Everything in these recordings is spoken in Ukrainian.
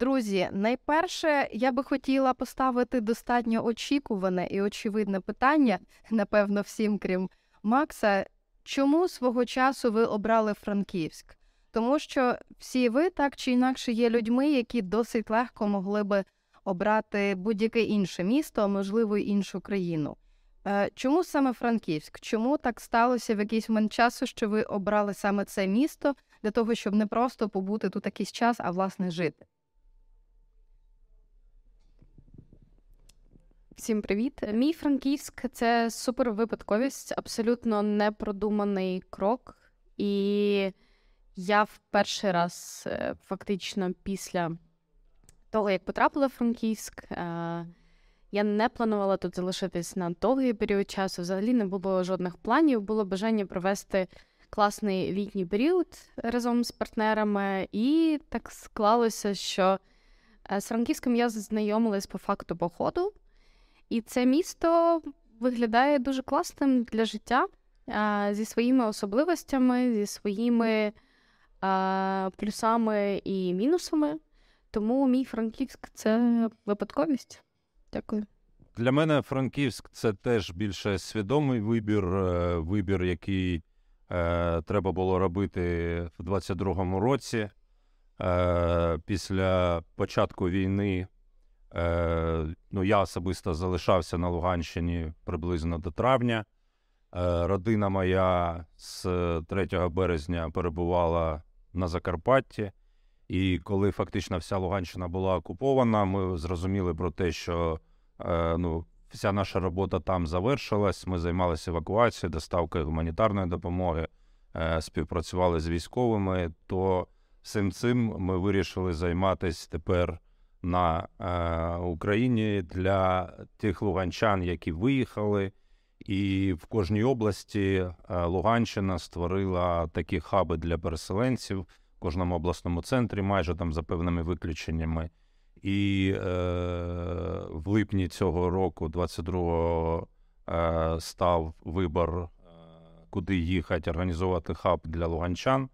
Друзі, найперше, я би хотіла поставити достатньо очікуване і очевидне питання, напевно, всім, крім Макса. Чому свого часу ви обрали Франківськ? Тому що всі ви так чи інакше є людьми, які досить легко могли би обрати будь-яке інше місто, а можливо іншу країну. Е, чому саме Франківськ? Чому так сталося в якийсь момент часу, що ви обрали саме це місто для того, щоб не просто побути тут якийсь час, а власне жити? Всім привіт! Мій Франківськ це супер випадковість, абсолютно непродуманий крок. І я в перший раз, е, фактично, після того, як потрапила в Франківськ, е, я не планувала тут залишитись на довгий період часу. Взагалі не було жодних планів. Було бажання провести класний літній період разом з партнерами, і так склалося, що е, з Франківським я знайомилась по факту походу. І це місто виглядає дуже класним для життя зі своїми особливостями, зі своїми плюсами і мінусами. Тому мій Франківськ це випадковість. Дякую. Для мене Франківськ це теж більше свідомий вибір, е, вибір, який е, треба було робити в 22-му році. Е, Після початку війни Е, ну, Я особисто залишався на Луганщині приблизно до травня. Е, Родина моя з 3 березня перебувала на Закарпатті, і коли фактично вся Луганщина була окупована, ми зрозуміли про те, що е, ну, вся наша робота там завершилась. Ми займалися евакуацією, доставкою гуманітарної допомоги, е, співпрацювали з військовими. То всім цим ми вирішили займатися тепер на е, Україні для тих луганчан, які виїхали. І в кожній області е, Луганщина створила такі хаби для переселенців в кожному обласному центрі, майже там за певними виключеннями. І е, в липні цього року, 22-го, е, став вибор, е, куди їхати, організувати хаб для луганчан.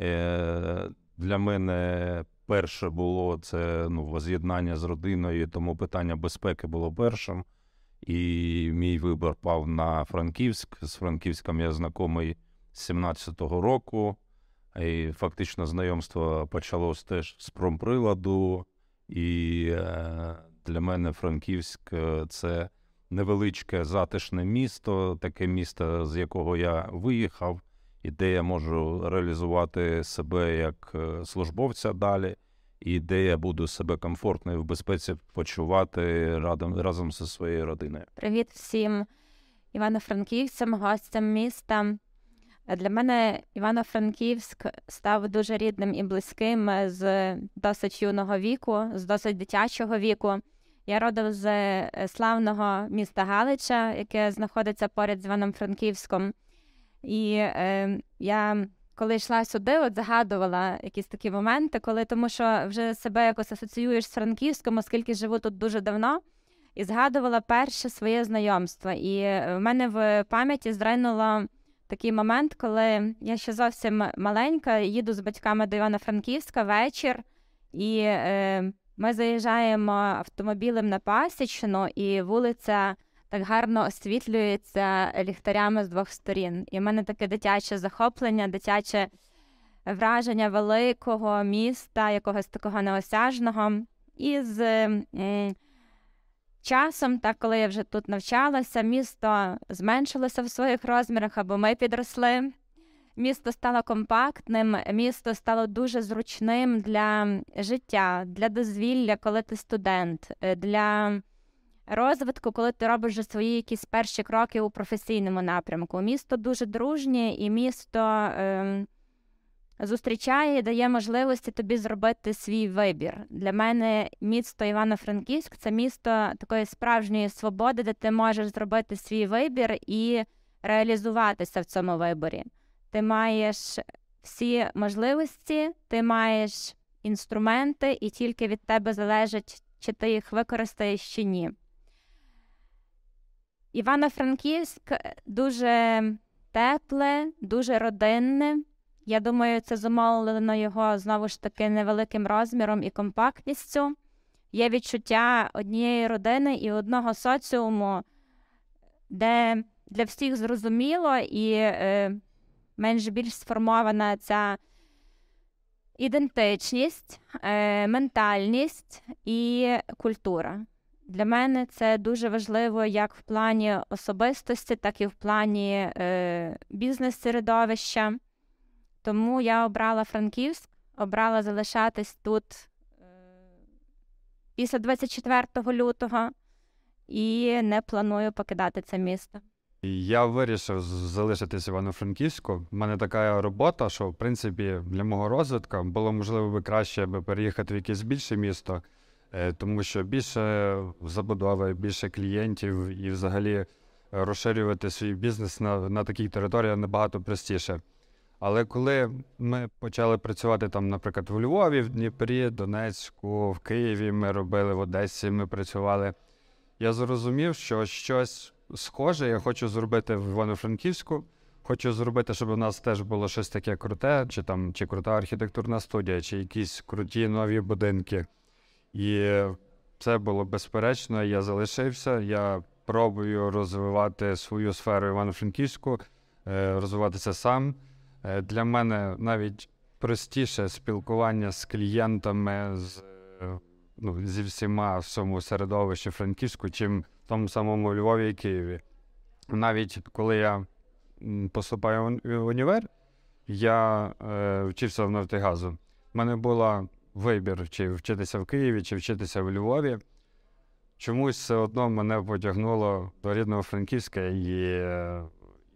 Е, Для мене перше було це ну, воз'єднання з родиною, тому питання безпеки було першим. І мій вибір пав на Франківськ. З Франківськом я знайомий з 17-го року. І Фактично, знайомство почалося теж з промприладу. І е, для мене Франківськ е, це невеличке затишне місто, таке місто, з якого я виїхав і де я можу реалізувати себе як е, службовця далі, і де я буду себе комфортно і в безпеці почувати разом, разом зі своєю родиною. Привіт всім івано-франківцям, гостям міста. Для мене Івано-Франківськ став дуже рідним і близьким з досить юного віку, з досить дитячого віку. Я родом з е, славного міста Галича, яке знаходиться поряд з Іваном-Франківськом. І е, я коли йшла сюди, от загадувала якісь такі моменти, коли тому що вже себе якось асоціюєш з Франківськом, оскільки живу тут дуже давно, і згадувала перше своє знайомство. І в мене в пам'яті зринуло такий момент, коли я ще зовсім маленька, їду з батьками до Івано-Франківська вечір, і е, ми заїжджаємо автомобілем на Пасічну, і вулиця так гарно освітлюється ліхтарями з двох сторін. І в мене таке дитяче захоплення, дитяче враження великого міста, якогось такого неосяжного. І з м, часом, так коли я вже тут навчалася, місто зменшилося в своїх розмірах, або ми підросли. Місто стало компактним, місто стало дуже зручним для життя, для дозвілля, коли ти студент, е, для розвитку, коли ти робиш вже свої якісь перші кроки у професійному напрямку. Місто дуже дружнє і місто е, зустрічає і дає можливості тобі зробити свій вибір. Для мене місто Івано-Франківськ це місто такої справжньої свободи, де ти можеш зробити свій вибір і реалізуватися в цьому виборі. Ти маєш всі можливості, ти маєш інструменти, і тільки від тебе залежить, чи ти їх використаєш чи ні. Івано-Франківськ дуже тепле, дуже родинне. Я думаю, це зумовлено його знову ж таки невеликим розміром і компактністю. Є відчуття однієї родини і одного соціуму, де для всіх зрозуміло і е, менш більш сформована ця ідентичність, е, ментальність і культура. Для мене це дуже важливо як в плані особистості, так і в плані е, бізнес-середовища. Тому я обрала Франківськ, обрала залишатись тут е, після 24 лютого і не планую покидати це місто. Я вирішив залишитись Івано-Франківську. У мене така робота, що в принципі для мого розвитку було можливо би краще би переїхати в якесь більше місто, тому що більше забудови, більше клієнтів і взагалі е, розширювати свій бізнес на, на такій території набагато простіше. Але коли ми почали працювати там, наприклад, в Львові, в Дніпрі, Донецьку, в Києві, ми робили в Одесі, ми працювали. Я зрозумів, що щось схоже я хочу зробити в Івано-Франківську. Хочу зробити, щоб у нас теж було щось таке круте, чи там чи крута архітектурна студія, чи якісь круті нові будинки. І це було безперечно. Я залишився. Я пробую розвивати свою сферу Івано-Франківську, е, розвиватися сам. Е, Для мене навіть простіше спілкування з клієнтами, з, е, ну, зі всіма в цьому середовищі Франківську, чим в тому самому Львові і Києві. Навіть коли я поступаю в уні- універ, я е, вчився в Нафтигазу. У мене був вибір, чи вчитися в Києві, чи вчитися в Львові. Чомусь все одно мене потягнуло до рідного Франківська, і е,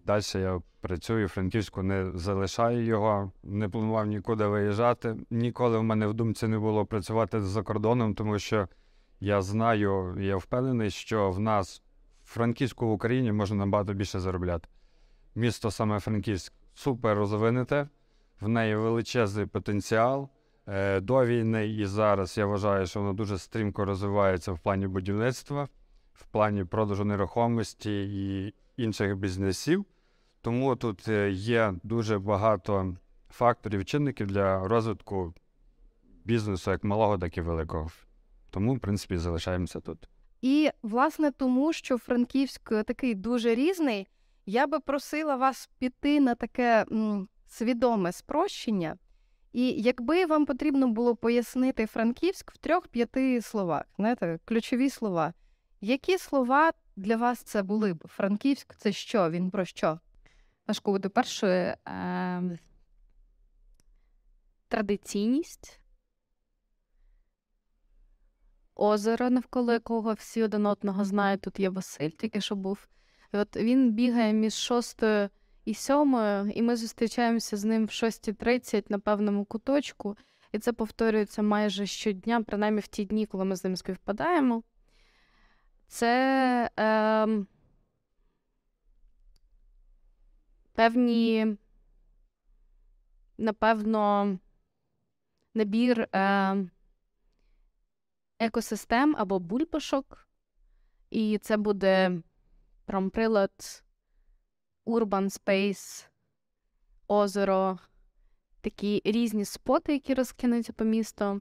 далі я працюю Франківську, не залишаю його, не планував нікуди виїжджати. Ніколи в мене в думці не було працювати за кордоном, тому що я знаю, я впевнений, що в нас в Франківську в Україні можна набагато більше заробляти. Місто саме Франківськ супер розвинете, в неї величезний потенціал. Е, До війни і зараз я вважаю, що воно дуже стрімко розвивається в плані будівництва, в плані продажу нерухомості і інших бізнесів. Тому тут е, є дуже багато факторів, чинників для розвитку бізнесу як малого, так і великого. Тому, в принципі, залишаємося тут. І власне тому, що Франківськ е, такий дуже різний, я би просила вас піти на таке м, свідоме спрощення. І якби вам потрібно було пояснити Франківськ в трьох-п'яти словах, знаєте, ключові слова, які слова для вас це були б? Франківськ це що? Він про що? Важко буде першою. Е, традиційність. Озеро, навколо якого всі один одного знають. Тут є Василь, тільки що був. І от він бігає між шостою і сьомою, і ми зустрічаємося з ним в 6.30 на певному куточку. І це повторюється майже щодня, принаймні в ті дні, коли ми з ним співпадаємо. Це е, певні, напевно, набір е, екосистем або бульбашок. І це буде промприлад, Urban Space, озеро, такі різні споти, які розкинуться по місту.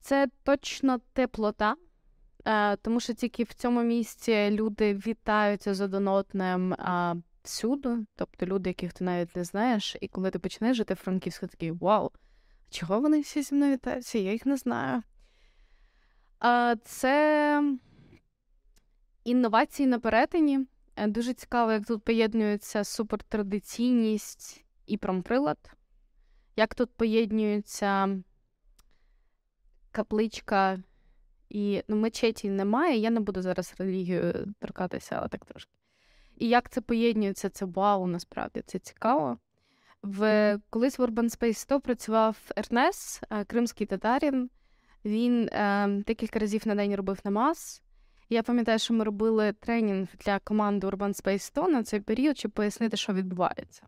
Це точно теплота, е, тому що тільки в цьому місці люди вітаються з е, всюди, тобто люди, яких ти навіть не знаєш, і коли ти починаєш жити в Франківську, такий вау, чого вони всі зі мною вітаються? Я їх не знаю. Е, це інновації на перетині. Е, Дуже цікаво, як тут поєднується супертрадиційність і промприлад, як тут поєднуються капличка і ну, мечеті немає. Я не буду зараз релігією торкатися, але так трошки. І як це поєднується, це вау, насправді це цікаво. В колись в Urban Space 100 працював Ернес, е, кримський татарин. Він е, декілька разів на день робив намаз. Я пам'ятаю, що ми робили тренінг для команди Urban Space 100 на цей період, щоб пояснити, що відбувається.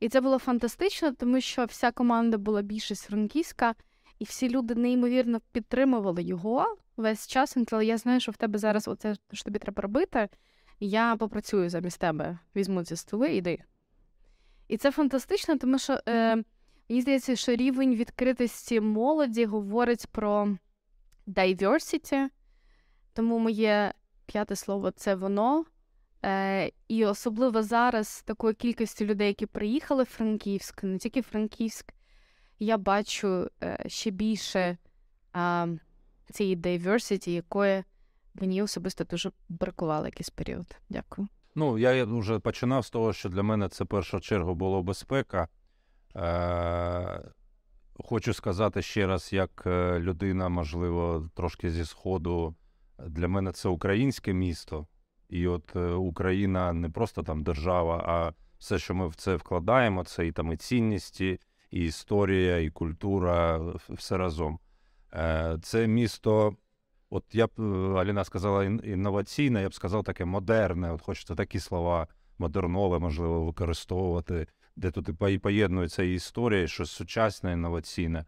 І це було фантастично, тому що вся команда була більшість франківська, і всі люди неймовірно підтримували його весь час. Він казав, я знаю, що в тебе зараз оце що тобі треба робити. Я попрацюю замість тебе, візьму ці столи, іди. І це фантастично, тому що е, мені здається, що рівень відкритості молоді говорить про diversity, тому моє п'яте слово це воно. Е, і особливо зараз з такою кількістю людей, які приїхали в Франківськ, не тільки Франківськ, я бачу е, ще більше е, цієї diversity, якої мені особисто дуже бракувало якийсь період. Дякую. Ну, я вже починав з того, що для мене це в першу чергу було безпека. Е, хочу сказати ще раз, як е, людина, можливо, трошки зі Сходу, для мене це українське місто. І от е, Україна не просто там держава, а все, що ми в це вкладаємо, це і там і цінності, і історія, і культура, все разом. Е, Це місто. От я б е, Аліна сказала інноваційне, я б сказав таке модерне. От хочеться такі слова модернове, можливо, використовувати, де тут і поєднується історія, і щось сучасне, інноваційне.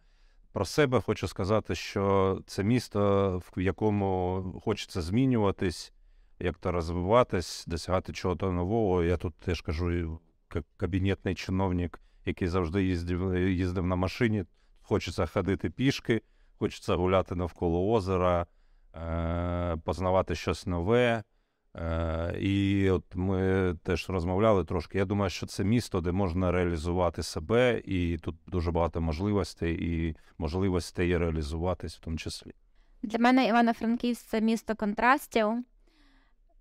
Про себе хочу сказати, що це місто, в якому хочеться змінюватись, як то розвиватись, досягати чогось нового. Я тут теж кажу, як кабінетний чиновник, який завжди їздив, їздив на машині. Хочеться ходити пішки, хочеться гуляти навколо озера, е, познавати щось нове. Е, і от ми теж розмовляли трошки. Я думаю, що це місто, де можна реалізувати себе, і тут дуже багато можливостей, і можливостей реалізуватись в тому числі. Для мене Івано-Франківськ це місто контрастів.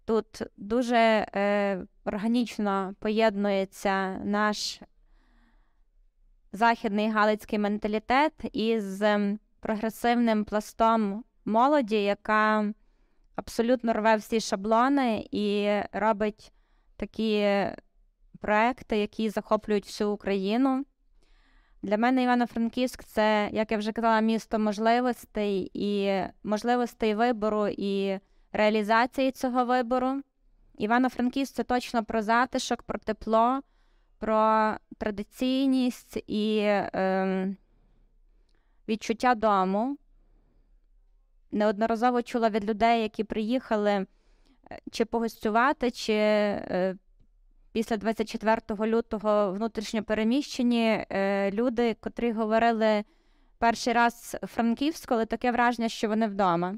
Тут дуже е, органічно поєднується наш західний галицький менталітет із ем, прогресивним пластом молоді, яка абсолютно рве всі шаблони і робить такі проекти, які захоплюють всю Україну. Для мене Івано-Франківськ це, як я вже казала, місто можливостей і можливостей вибору і реалізації цього вибору. Івано-Франківськ це точно про затишок, про тепло, про традиційність і ем, відчуття дому. Неодноразово чула від людей, які приїхали е, чи погостювати, чи е, після 24 лютого внутрішньо переміщені е, люди, котрі говорили перший раз франківську, але таке враження, що вони вдома.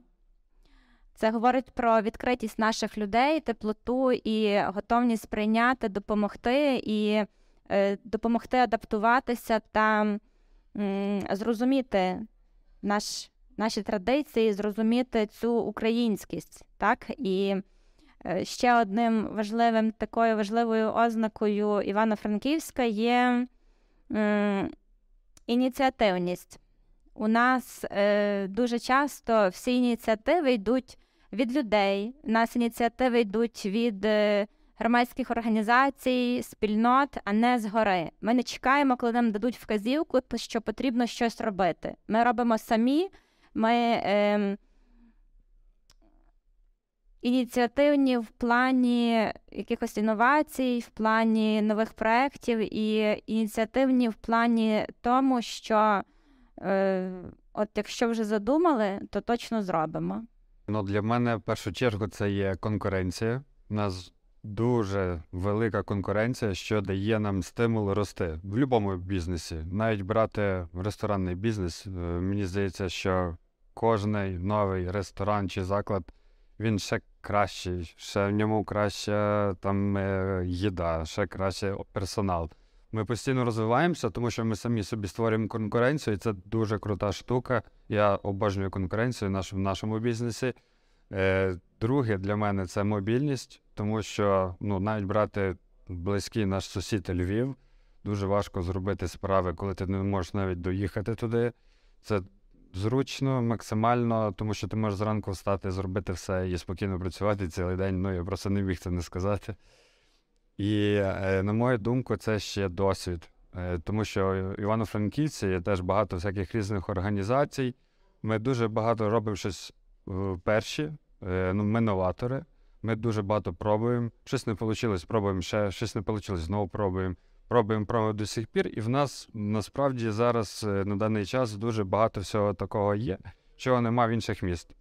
Це говорить про відкритість наших людей, теплоту і готовність прийняти, допомогти і допомогти адаптуватися та зрозуміти наш, наші традиції, зрозуміти цю українськість. Так? І е, ще одним важливим такою важливою ознакою Івано-Франківська є ініціативність. У нас е, дуже часто всі ініціативи йдуть від людей. У нас ініціативи йдуть від е, громадських організацій, спільнот, а не згори. Ми не чекаємо, коли нам дадуть вказівку, що потрібно щось робити. Ми робимо самі. Ми е, ініціативні в плані якихось інновацій, в плані нових проєктів і ініціативні в плані тому, що е, от якщо вже задумали, то точно зробимо. Ну, для мене в першу чергу це є конкуренція. У нас дуже велика конкуренція, що дає нам стимул рости в будь-якому бізнесі. Навіть брати ресторанний бізнес, е, мені здається, що кожний новий ресторан чи заклад він ще кращий, ще в ньому краща там е, їда, ще краще персонал. Ми постійно розвиваємося, тому що ми самі собі створюємо конкуренцію, і це дуже крута штука. Я обожнюю конкуренцію в нашому бізнесі. Е, друге для мене це мобільність, тому що ну, навіть брати близький наш сусід Львів, дуже важко зробити справи, коли ти не можеш навіть доїхати туди. Це зручно, максимально, тому що ти можеш зранку встати, зробити все і спокійно працювати цілий день. Ну, я просто не міг це не сказати. І, е, на мою думку, це ще досвід. Е, Тому що Івано-Франківці є теж багато всяких різних організацій. Ми дуже багато робимо щось е, перші, ну, ми новатори. Ми дуже багато пробуємо. Щось не вийшло, пробуємо ще, щось не вийшло, знову пробуємо. Пробуємо, пробуємо до сих пір. І в нас насправді зараз е, на даний час дуже багато всього такого є, чого нема в інших міст.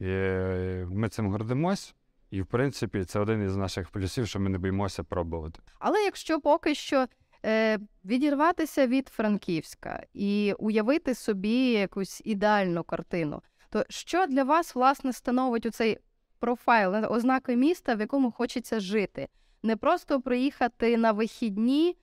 І е, ми цим гордимось. І, в принципі, це один із наших плюсів, що ми не боїмося пробувати. Але якщо поки що Е, відірватися від Франківська і уявити собі якусь ідеальну картину. То що для вас власне становить у цей профайл, ознаки міста, в якому хочеться жити? Не просто приїхати на вихідні,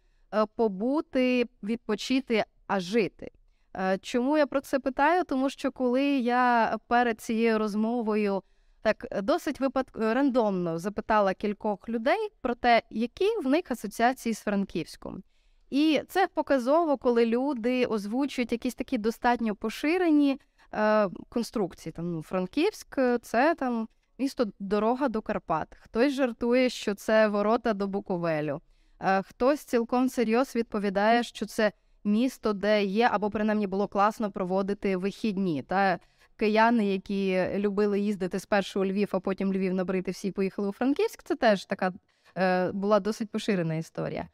побути, відпочити, а жити. Е, Чому я про це питаю? Тому що коли я перед цією розмовою так е, досить випадк рандомно запитала кількох людей про те, які в них асоціації з Франківськом. І це показово, коли люди озвучують якісь такі достатньо поширені е, конструкції. Там ну, Франківськ це там місто дорога до Карпат. Хтось жартує, що це ворота до Буковелю. Е, хтось цілком серйоз відповідає, що це місто, де є, або принаймні було класно проводити вихідні. Та кияни, які любили їздити спершу у Львів, а потім Львів набрити, всі поїхали у Франківськ. Це теж така е, була досить поширена історія.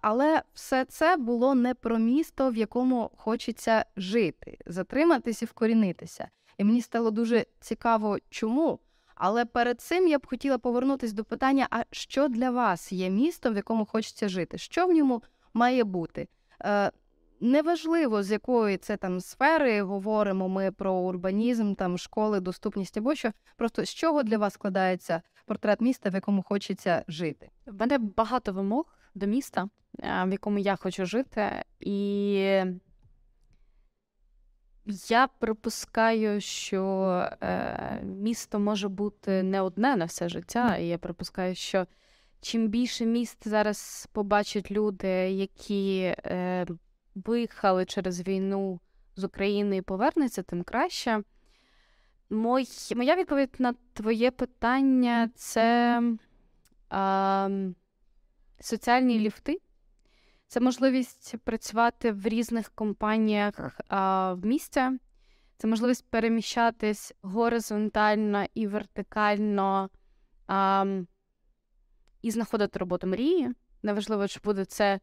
Але все це було не про місто, в якому хочеться жити, затриматись і вкорінитися. І мені стало дуже цікаво, чому. Але перед цим я б хотіла повернутися до питання: а що для вас є місто, в якому хочеться жити? Що в ньому має бути? Е, Неважливо, з якої це там сфери говоримо ми про урбанізм, там школи, доступність або що. Просто з чого для вас складається портрет міста, в якому хочеться жити? В мене багато вимог до міста, е, в якому я хочу жити, і я припускаю, що е, місто може бути не одне на все життя. І я припускаю, що чим більше міст зараз побачать люди, які е, виїхали через війну з України і повернуться, тим краще. Мой, моя відповідь на твоє питання це е, соціальні ліфти. Це можливість працювати в різних компаніях а, в місті. Це можливість переміщатись горизонтально і вертикально а, і знаходити роботу мрії. Неважливо, чи буде це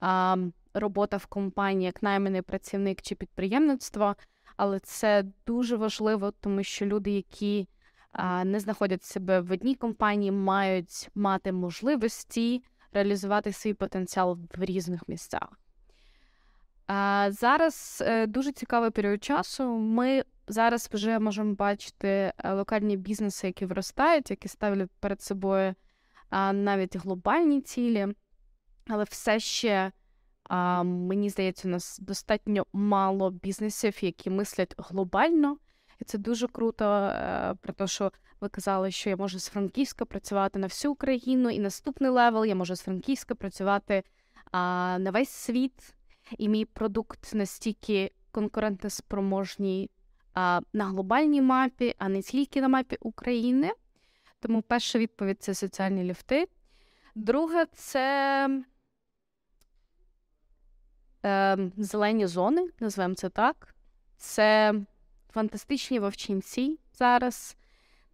а, робота в компанії як найманий працівник чи підприємництво, але це дуже важливо, тому що люди, які а, не знаходять себе в одній компанії, мають мати можливості реалізувати свій потенціал в різних місцях. Зараз е, дуже цікавий період часу. Ми зараз вже можемо бачити е, локальні бізнеси, які виростають, які ставлять перед собою навіть глобальні цілі, але все ще, мені здається, у нас достатньо мало бізнесів, які мислять глобально. І це дуже круто, е, про те, що ви казали, що я можу з Франківська працювати на всю Україну, і наступний level я можу з Франківська працювати на весь світ, і мій продукт настільки конкурентоспроможний а, на глобальній мапі, а не тільки на мапі України. Тому перша відповідь це соціальні ліфти. Друге, це е, зелені зони, назвемо це так. Це фантастичні вовчинці зараз.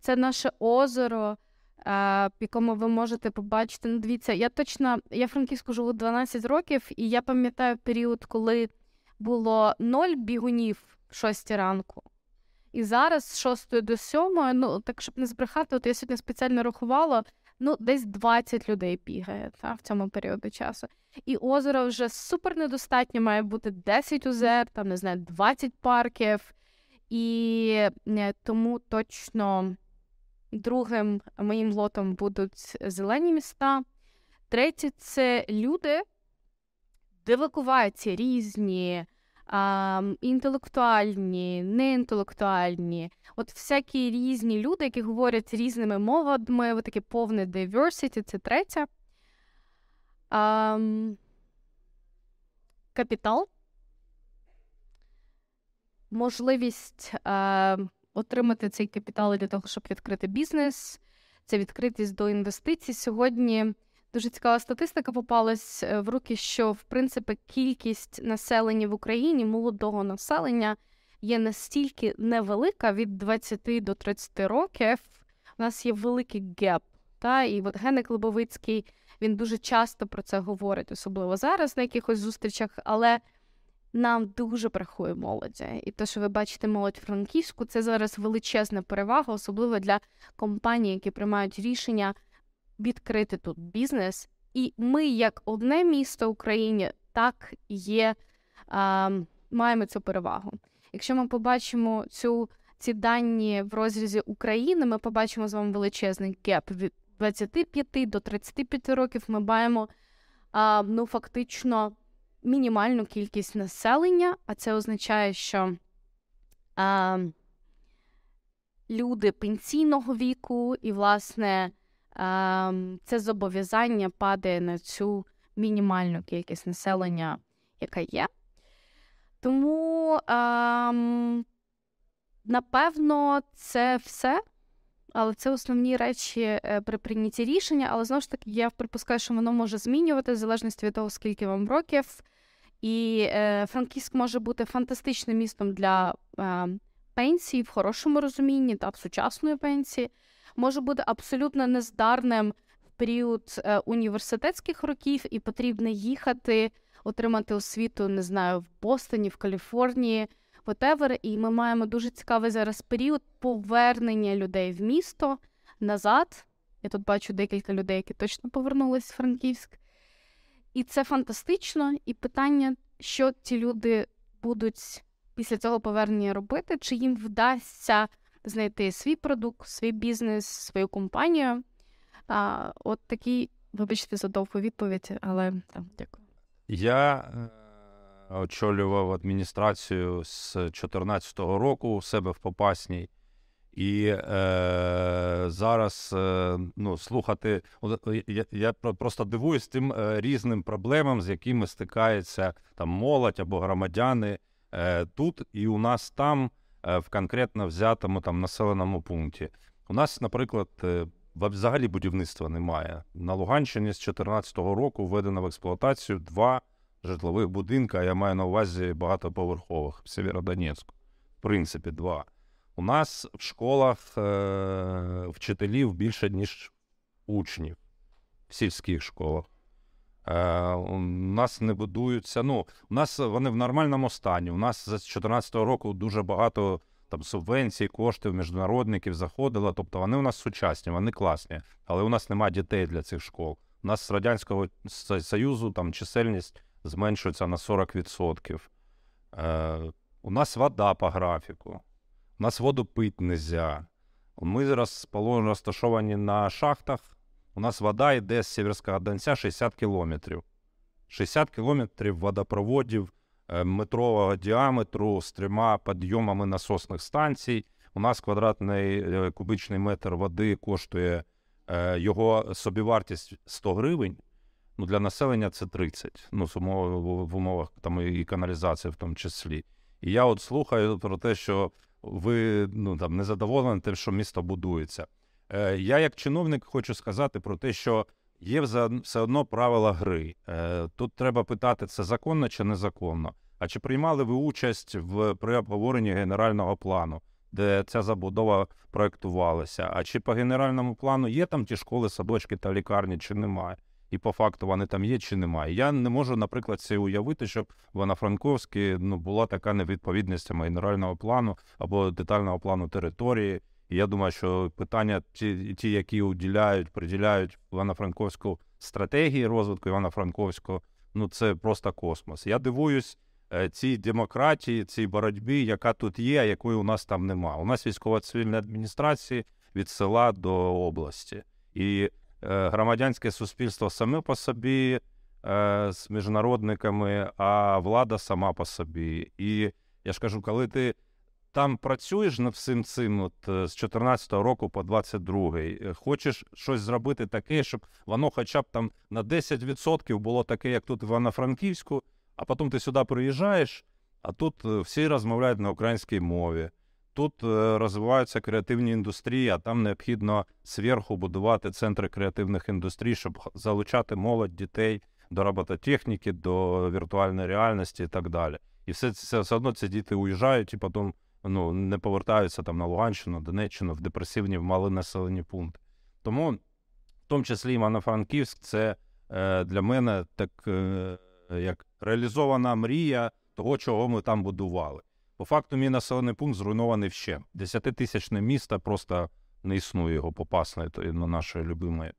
Це наше озеро, в якому ви можете побачити. Ну, дивіться, я точно я Франківську живу 12 років, і я пам'ятаю період, коли було ноль бігунів в 6 ранку. І зараз з 6 до 7, ну так щоб не збрехати, от я сьогодні спеціально рахувала, ну, десь 20 людей бігає та, в цьому періоді часу. І озеро вже супер недостатньо, має бути 10 озер, там не знаю, 20 парків. І е, тому точно другим моїм лотом будуть зелені міста. Третє це люди, де евакуації різні, а, інтелектуальні, неінтелектуальні. От всякі різні люди, які говорять різними мовами, таке повне diversity, це третє. А, капітал можливість е, отримати цей капітал для того, щоб відкрити бізнес, це відкритість до інвестицій. Сьогодні дуже цікава статистика попалась е, в руки, що в принципі кількість населення в Україні, молодого населення, є настільки невелика від 20 до 30 років. У нас є великий геп. Та? І от Генек Лобовицький він дуже часто про це говорить, особливо зараз на якихось зустрічах. але нам дуже бракує молоді. І те, що ви бачите молодь франківську, це зараз величезна перевага, особливо для компаній, які приймають рішення відкрити тут бізнес І ми, як одне місто в Україні, так є, а, маємо цю перевагу. Якщо ми побачимо цю, ці дані в розрізі України, ми побачимо з вами величезний геп від 25 до 35 років. Ми маємо а, ну, фактично мінімальну кількість населення, а це означає, що а, люди пенсійного віку і, власне, а, це зобов'язання падає на цю мінімальну кількість населення, яка є. Тому, а, напевно, це все. Але це основні речі е, при прийнятті рішення. Але знову ж таки, я припускаю, що воно може змінювати в залежності від того, скільки вам років. І е, Франківськ може бути фантастичним містом для е, пенсії в хорошому розумінні та в сучасної пенсії. Може бути абсолютно нездарним в період е, університетських років, і потрібно їхати, отримати освіту, не знаю, в Бостоні, в Каліфорнії, whatever. І ми маємо дуже цікавий зараз період повернення людей в місто назад. Я тут бачу декілька людей, які точно повернулись в Франківськ. І це фантастично. І питання, що ці люди будуть після цього повернення робити, чи їм вдасться знайти свій продукт, свій бізнес, свою компанію. А, От такі, вибачте, за довгу відповідь, але так, дякую. Я е, очолював адміністрацію з 2014 року у себе в Попасній. І е, зараз е, ну, слухати, я я просто дивуюсь тим е, різним проблемам, з якими стикається там молодь або громадяни е, тут і у нас там, е, в конкретно взятому там населеному пункті. У нас, наприклад, е, взагалі будівництва немає. На Луганщині з 2014 року введено в експлуатацію два житлових будинка. Я маю на увазі багатоповерхових в Сєвєродонецьку. В принципі, два. У нас в школах е, вчителів більше, ніж учнів в сільських школах. Е, У нас не будуються. Ну, у нас вони в нормальному стані. У нас з 2014 року дуже багато там субвенцій, коштів, міжнародників заходило. Тобто вони у нас сучасні, вони класні, але у нас немає дітей для цих школ. У нас з Радянського Союзу там чисельність зменшується на 40%. Е, У нас вода по графіку. У нас воду пить нельзя. Ми зараз розташовані на шахтах. У нас вода йде з Сєверського Донця 60 кілометрів. 60 кілометрів водопроводів е, метрового діаметру з трьома підйомами насосних станцій. У нас квадратний е, кубичний метр води коштує е, його собівартість 100 гривень. Ну, Для населення це 30, ну, в умовах там і каналізації в тому числі. І я от слухаю про те, що ви ну там не задоволені тим, що місто будується. Е, Я, як чиновник, хочу сказати про те, що є все одно правила гри. Е, Тут треба питати, це законно чи незаконно. А чи приймали ви участь в при обговоренні генерального плану, де ця забудова проектувалася? А чи по генеральному плану є там ті школи, садочки та лікарні, чи немає? І по факту вони там є чи немає. Я не можу, наприклад, це уявити, щоб в Івано-Франковській ну, була така невідповідність генерального плану або детального плану території. І я думаю, що питання, ті, ті які уділяють, приділяють Івано-Франковську стратегії розвитку Івано-Франковського, ну це просто космос. Я дивуюсь е, цій демократії, цій боротьбі, яка тут є, а якої у нас там немає. У нас військово цивільна адміністрації від села до області. І громадянське суспільство саме по собі е, з міжнародниками, а влада сама по собі. І я ж кажу, коли ти там працюєш над всім цим, от е, з 14-го року по 22-й, хочеш щось зробити таке, щоб воно хоча б там на 10% було таке, як тут в Івано-Франківську, а потім ти сюди приїжджаєш, а тут всі розмовляють на українській мові. Тут е, розвиваються креативні індустрії, а там необхідно зверху будувати центри креативних індустрій, щоб залучати молодь дітей до робототехніки, до віртуальної реальності і так далі. І все це все одно ці діти уїжджають і потім ну, не повертаються там на Луганщину, Донеччину, в депресивні, в мали населені пункти. Тому, в тому числі Івано-Франківськ, це е, для мене так е, як реалізована мрія того, чого ми там будували. По факту, мій населений пункт зруйнований ще. Десятитисячне місто просто не існує його попасне на нашої любимої.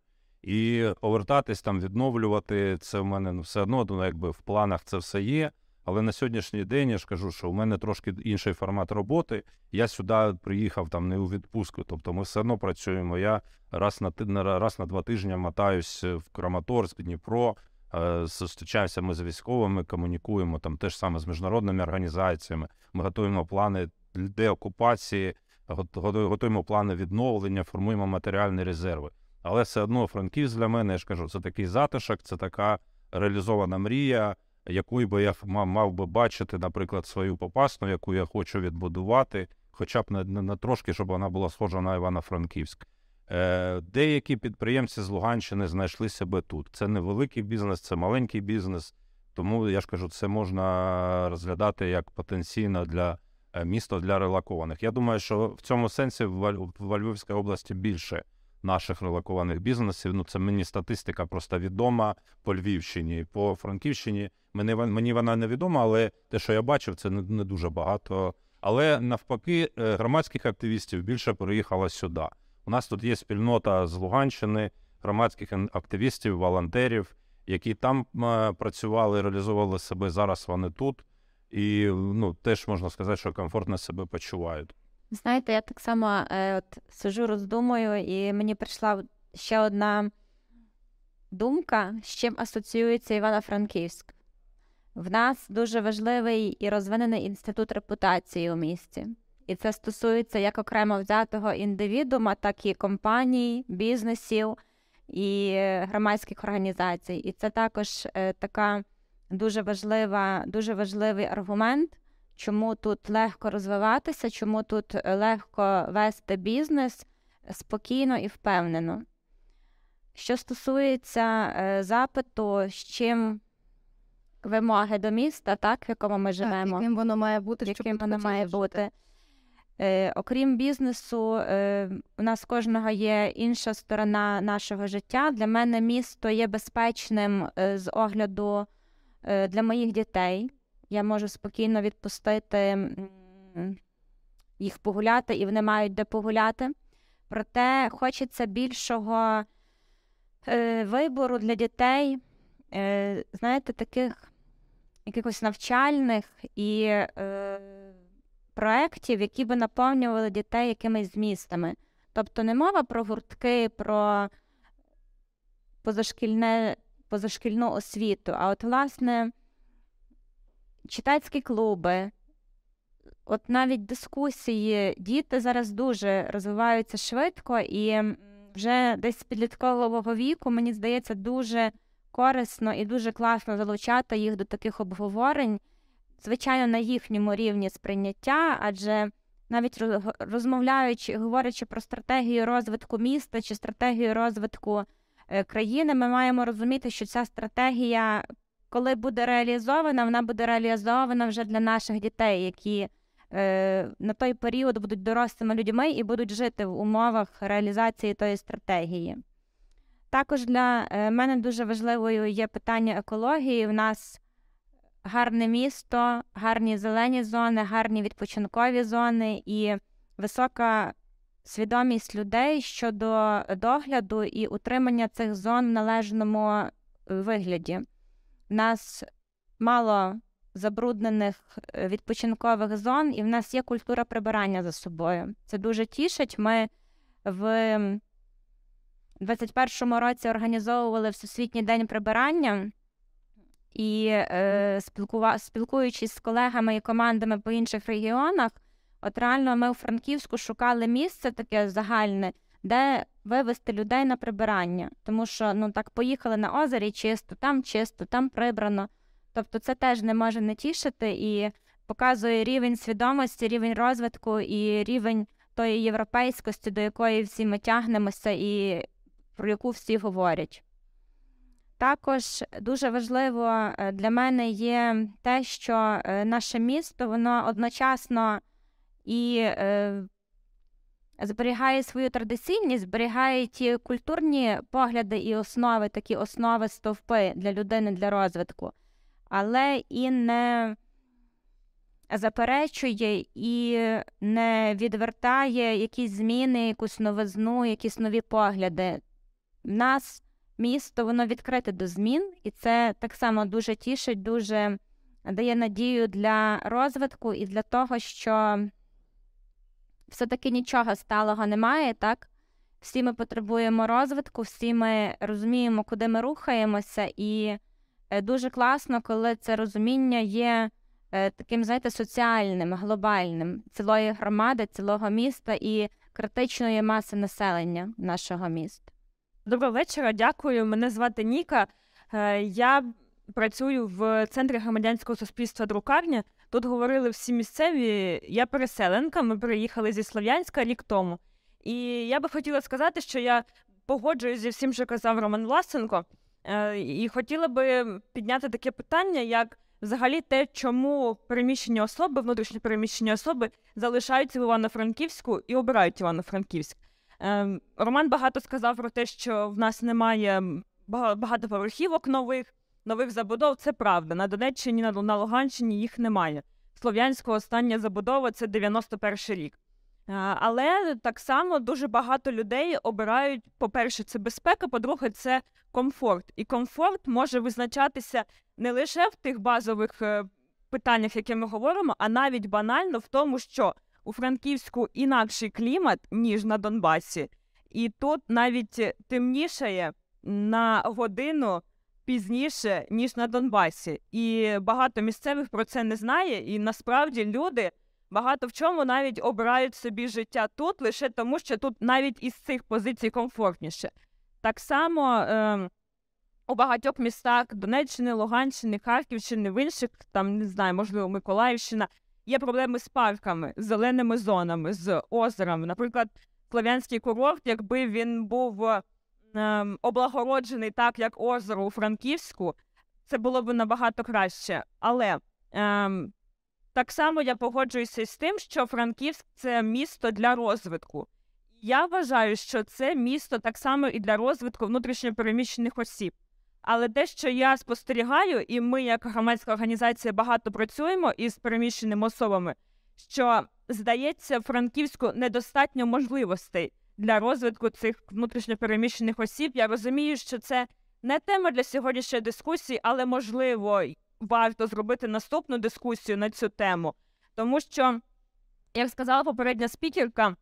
І повертатись там, відновлювати це в мене ну, все одно, ну, якби в планах це все є. Але на сьогоднішній день я ж кажу, що у мене трошки інший формат роботи. Я сюди приїхав там не у відпустку. Тобто ми все одно працюємо. Я раз на- раз на два тижні мотаюсь в Краматорськ, Дніпро. Е, Зустрічаємося ми з військовими, комунікуємо там теж саме з міжнародними організаціями. Ми готуємо плани деокупації, гот- готуємо плани відновлення, формуємо матеріальні резерви. Але все одно Франківськ для мене, я ж кажу, це такий затишок, це така реалізована мрія, якою би я мав би бачити, наприклад, свою попасну, яку я хочу відбудувати, хоча б на, на, на трошки, щоб вона була схожа на Івано-Франківськ. Е, деякі підприємці з Луганщини знайшли себе тут. Це не великий бізнес, це маленький бізнес. Тому я ж кажу, це можна розглядати як потенційно для е, місто для релакованих. Я думаю, що в цьому сенсі в, Львівській області більше наших релакованих бізнесів. Ну, це мені статистика просто відома по Львівщині, по Франківщині. Мені, мені вона не відома, але те, що я бачив, це не, не дуже багато. Але навпаки, е, громадських активістів більше переїхало сюди. У нас тут є спільнота з Луганщини, громадських активістів, волонтерів, які там е, працювали, реалізовували себе. Зараз вони тут. І ну, теж можна сказати, що комфортно себе почувають. Знаєте, я так само е, от сижу, роздумую, і мені прийшла ще одна думка, з чим асоціюється Івано-Франківськ. В нас дуже важливий і розвинений інститут репутації у місті. І це стосується як окремо взятого індивідуума, так і компаній, бізнесів і е, громадських організацій. І це також е, така дуже важлива, дуже важливий аргумент, чому тут легко розвиватися, чому тут е, легко вести бізнес спокійно і впевнено. Що стосується запиту, з чим вимоги до міста, так, в якому ми Так, живемо, яким воно має бути, яким воно має бути. Е, окрім бізнесу, е, у нас кожного є інша сторона нашого життя. Для мене місто є безпечним е, з огляду е, для моїх дітей. Я можу спокійно відпустити їх погуляти, і вони мають де погуляти. Проте хочеться більшого е, вибору для дітей, е, знаєте, таких якихось навчальних і е, проєктів, які би наповнювали дітей якимись змістами. Тобто не мова про гуртки, про позашкільне, позашкільну освіту, а от, власне, читацькі клуби. От навіть дискусії діти зараз дуже розвиваються швидко, і вже десь з підліткового віку, мені здається, дуже корисно і дуже класно залучати їх до таких обговорень, звичайно, на їхньому рівні сприйняття, адже навіть розмовляючи, говорячи про стратегію розвитку міста чи стратегію розвитку е, країни, ми маємо розуміти, що ця стратегія, коли буде реалізована, вона буде реалізована вже для наших дітей, які е, на той період будуть дорослими людьми і будуть жити в умовах реалізації тої стратегії. Також для е, мене дуже важливою є питання екології. В нас гарне місто, гарні зелені зони, гарні відпочинкові зони і висока свідомість людей щодо догляду і утримання цих зон в належному е, вигляді. В нас мало забруднених е, відпочинкових зон, і в нас є культура прибирання за собою. Це дуже тішить. Ми в 21-му році організовували Всесвітній день прибирання. І е, спілкува... спілкуючись з колегами і командами по інших регіонах, от реально ми у Франківську шукали місце таке загальне, де вивести людей на прибирання. Тому що ну так поїхали на озері чисто, там чисто, там прибрано. Тобто це теж не може не тішити і показує рівень свідомості, рівень розвитку і рівень тої європейськості, до якої всі ми тягнемося, і про яку всі говорять. Також дуже важливо е, для мене є те, що е, наше місто воно одночасно і е, зберігає свою традиційність, зберігає ті культурні погляди і основи, такі основи стовпи для людини для розвитку, але і не заперечує і не відвертає якісь зміни, якусь новизну, якісь нові погляди. Нас місто воно відкрите до змін, і це так само дуже тішить, дуже дає надію для розвитку і для того, що все-таки нічого сталого немає, так? Всі ми потребуємо розвитку, всі ми розуміємо, куди ми рухаємося, і е, дуже класно, коли це розуміння є е, таким, знаєте, соціальним, глобальним цілої громади, цілого міста і критичної маси населення нашого міста. Доброго вечора, дякую. Мене звати Ніка. Е, Я працюю в центрі громадянського суспільства друкарня. Тут говорили всі місцеві. Я переселенка. Ми приїхали зі Слов'янська рік тому. І я би хотіла сказати, що я погоджуюсь зі всім, що казав Роман Власенко. Е, І хотіла би підняти таке питання, як взагалі те, чому переміщені особи, внутрішньо переміщені особи залишаються в Івано-Франківську і обирають Івано-Франківськ. Ем, Роман багато сказав про те, що в нас немає бага- багатоповерхівок нових, нових забудов. Це правда. На Донеччині, на, Луганщині їх немає. Слов'янського остання забудова це 91 рік. Е, Але так само дуже багато людей обирають, по-перше, це безпека, по-друге, це комфорт. І комфорт може визначатися не лише в тих базових е, питаннях, які ми говоримо, а навіть банально в тому, що у Франківську інакший клімат, ніж на Донбасі, і тут навіть темнішає на годину пізніше, ніж на Донбасі. І багато місцевих про це не знає. І насправді люди багато в чому навіть обирають собі життя тут, лише тому, що тут навіть із цих позицій комфортніше. Так само е, у багатьох містах Донеччини, Луганщини, Харківщини, в інших, там не знаю, можливо, Миколаївщина, є проблеми з парками, з зеленими зонами, з озерами. Наприклад, Слов'янський курорт, якби він був ем, облагороджений так, як озеро у Франківську, це було б набагато краще. Але ем, так само я погоджуюся з тим, що Франківськ це місто для розвитку. Я вважаю, що це місто так само і для розвитку внутрішньопереміщених осіб. Але те, що я спостерігаю, і ми, як громадська організація, багато працюємо із переміщеними особами, що здається, Франківську недостатньо можливостей для розвитку цих внутрішньопереміщених осіб. Я розумію, що це не тема для сьогоднішньої дискусії, але можливо варто зробити наступну дискусію на цю тему. Тому що, як сказала попередня спікерка,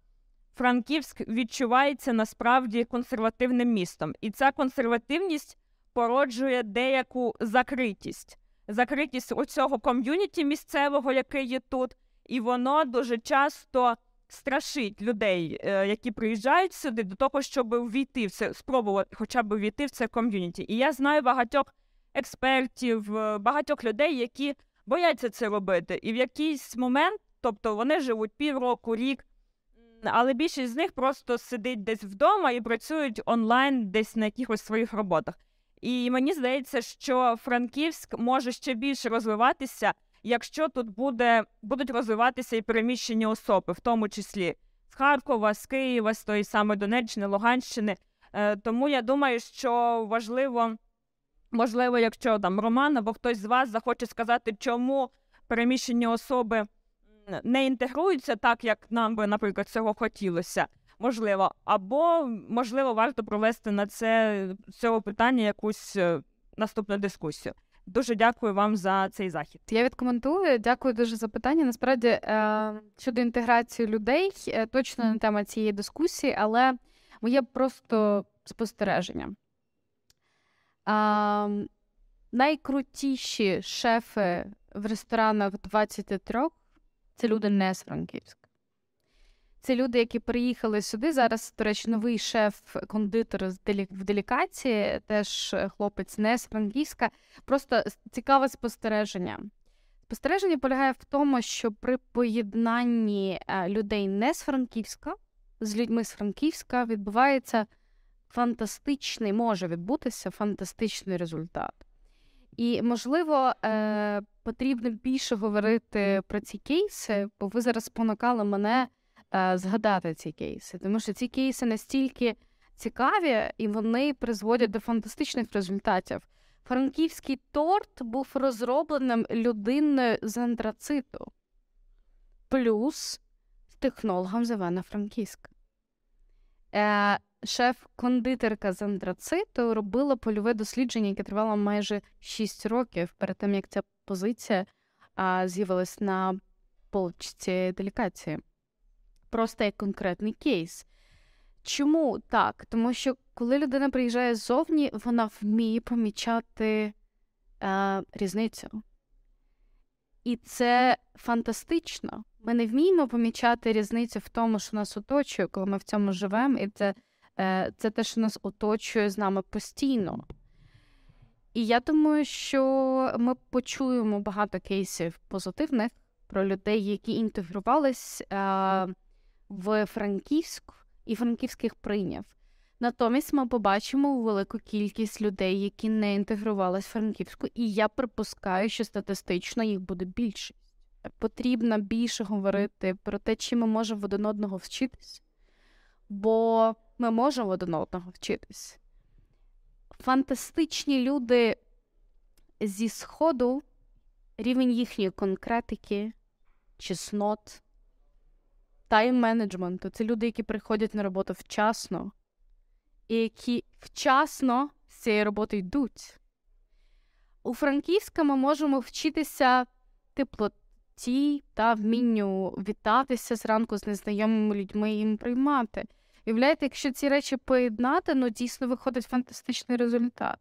Франківськ відчувається насправді консервативним містом, і ця консервативність породжує деяку закритість. Закритість у цього ком'юніті місцевого, яке є тут, і воно дуже часто страшить людей, е, які приїжджають сюди, до того, щоб ввійти в це, спробувати хоча б ввійти в це ком'юніті. І я знаю багатьох експертів, е, багатьох людей, які бояться це робити. І в якийсь момент, тобто вони живуть півроку, рік, але більшість з них просто сидить десь вдома і працюють онлайн десь на якихось своїх роботах. І мені здається, що Франківськ може ще більше розвиватися, якщо тут буде, будуть розвиватися і переміщені особи, в тому числі з Харкова, з Києва, з тої самої Донеччини, Луганщини. Е, тому я думаю, що важливо, можливо, якщо там Роман або хтось з вас захоче сказати, чому переміщені особи не інтегруються так, як нам би, наприклад, цього хотілося. Можливо, або можливо, варто провести на це цього питання якусь е, наступну дискусію. Дуже дякую вам за цей захід. Я відкоментую. Дякую дуже за питання. Насправді, е, щодо інтеграції людей, е, точно не тема цієї дискусії, але моє просто спостереження. Найкрутіші шефи в ресторанах 23 це люди не з Франківська. Це люди, які приїхали сюди. Зараз, до речі, новий шеф-кондитер в делікації, теж хлопець не з Франківська. Просто цікаве спостереження. Спостереження полягає в тому, що при поєднанні е, людей не з Франківська з людьми з Франківська відбувається фантастичний, може відбутися фантастичний результат. І, можливо, е, потрібно більше говорити про ці кейси, бо ви зараз спонукали мене е, згадати ці кейси, тому що ці кейси настільки цікаві і вони призводять до фантастичних результатів. Франківський торт був розробленим людиною з антрациту, плюс технологом з Івана Франківська. Е, шеф-кондитерка з антрациту робила польове дослідження, яке тривало майже 6 років перед тим, як ця позиція а, з'явилась на полочці делікації. Просто як конкретний кейс. Чому так? Тому що коли людина приїжджає ззовні, вона вміє помічати е, різницю. І це фантастично. Ми не вміємо помічати різницю в тому, що нас оточує, коли ми в цьому живемо, і це, е, це те, що нас оточує з нами постійно. І я думаю, що ми почуємо багато кейсів позитивних про людей, які інтегрувались е, в Франківськ, і Франківськ їх прийняв. Натомість ми побачимо велику кількість людей, які не інтегрувались в Франківську, і я припускаю, що статистично їх буде більшість. Потрібно більше говорити про те, чим ми можемо в один одного вчитись, бо ми можемо в один одного вчитись. Фантастичні люди зі Сходу, рівень їхньої конкретики, чеснот, тайм-менеджменту це люди, які приходять на роботу вчасно і які вчасно з цієї роботи йдуть. У Франківська ми можемо вчитися теплоті та вмінню вітатися зранку з незнайомими людьми і їм приймати. Уявляєте, якщо ці речі поєднати, ну дійсно виходить фантастичний результат.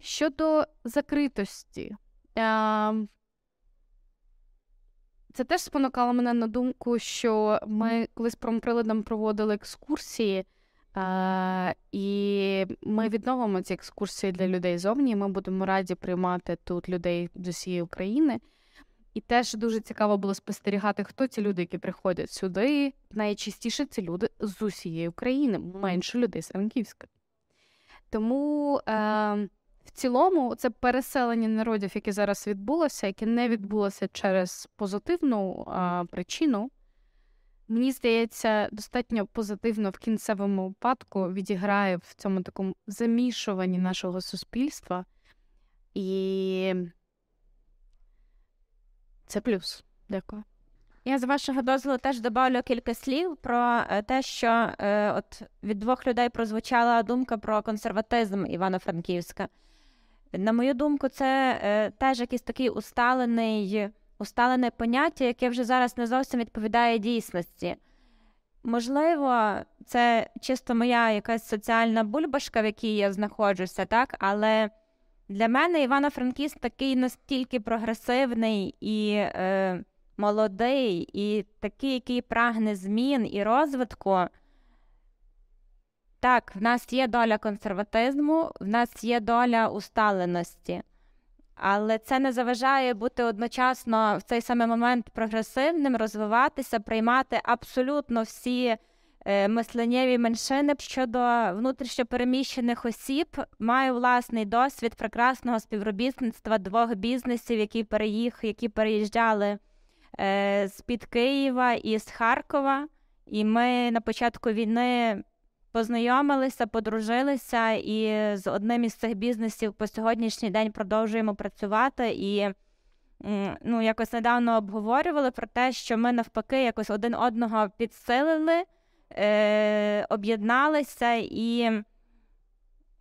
Щодо закритості, ем, це теж спонукало мене на думку, що ми колись промприладом проводили екскурсії. Uh, і ми відновимо ці екскурсії для людей зовні. Ми будемо раді приймати тут людей з усієї України. І теж дуже цікаво було спостерігати, хто ці люди, які приходять сюди. Найчастіше це люди з усієї України, менше людей з Франківська. Тому е, в цілому це переселення народів, яке зараз відбулося, яке не відбулося через позитивну е, причину мені здається, достатньо позитивно в кінцевому випадку відіграє в цьому такому замішуванні нашого суспільства. І це плюс. Дякую. Я з вашого дозволу теж добавлю кілька слів про е, те, що е, от від двох людей прозвучала думка про консерватизм Івано-Франківська. На мою думку, це е, теж якийсь такий усталений усталене поняття, яке вже зараз не зовсім відповідає дійсності. Можливо, це чисто моя якась соціальна бульбашка, в якій я знаходжуся, так? але для мене Івано-Франківськ такий настільки прогресивний і е, молодий, і такий, який прагне змін і розвитку. Так, в нас є доля консерватизму, в нас є доля усталеності. Але це не заважає бути одночасно в цей самий момент прогресивним, розвиватися, приймати абсолютно всі е, мисленнєві меншини щодо внутрішньопереміщених осіб. Маю власний досвід прекрасного співробітництва двох бізнесів, які переїх, які переїжджали е, з під Києва і з Харкова. І ми на початку війни познайомилися, подружилися, і з одним із цих бізнесів по сьогоднішній день продовжуємо працювати і. Ну, якось недавно обговорювали про те, що ми навпаки якось один одного підсилили, е, об'єдналися, і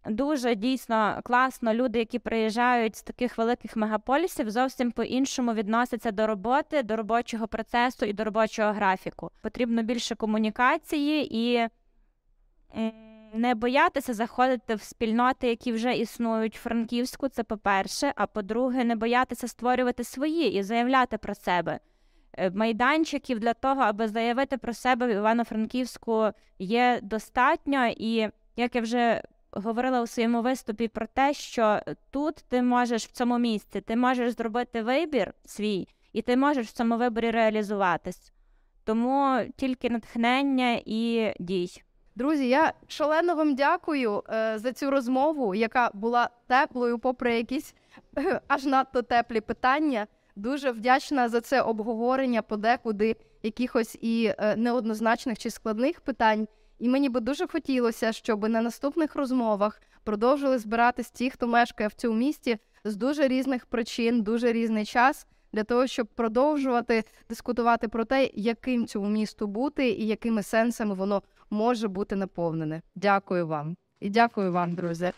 дуже дійсно класно люди, які приїжджають з таких великих мегаполісів, зовсім по-іншому відносяться до роботи, до робочого процесу і до робочого графіку. Потрібно більше комунікації і не боятися заходити в спільноти, які вже існують в Франківську, це по-перше. А по-друге, не боятися створювати свої і заявляти про себе. Е, майданчиків для того, аби заявити про себе в Івано-Франківську, є достатньо, і як я вже говорила у своєму виступі про те, що тут ти можеш в цьому місці, ти можеш зробити вибір свій, і ти можеш в цьому виборі реалізуватись. Тому тільки натхнення і дій. Друзі, я шалено вам дякую е, за цю розмову, яка була теплою, попри якісь е, аж надто теплі питання. Дуже вдячна за це обговорення подекуди якихось і е, неоднозначних чи складних питань. І мені би дуже хотілося, щоб на наступних розмовах продовжили збиратись ті, хто мешкає в цьому місті з дуже різних причин, дуже різний час, для того, щоб продовжувати дискутувати про те, яким цьому місту бути і якими сенсами воно може бути наповнене. Дякую вам і дякую вам, друзі.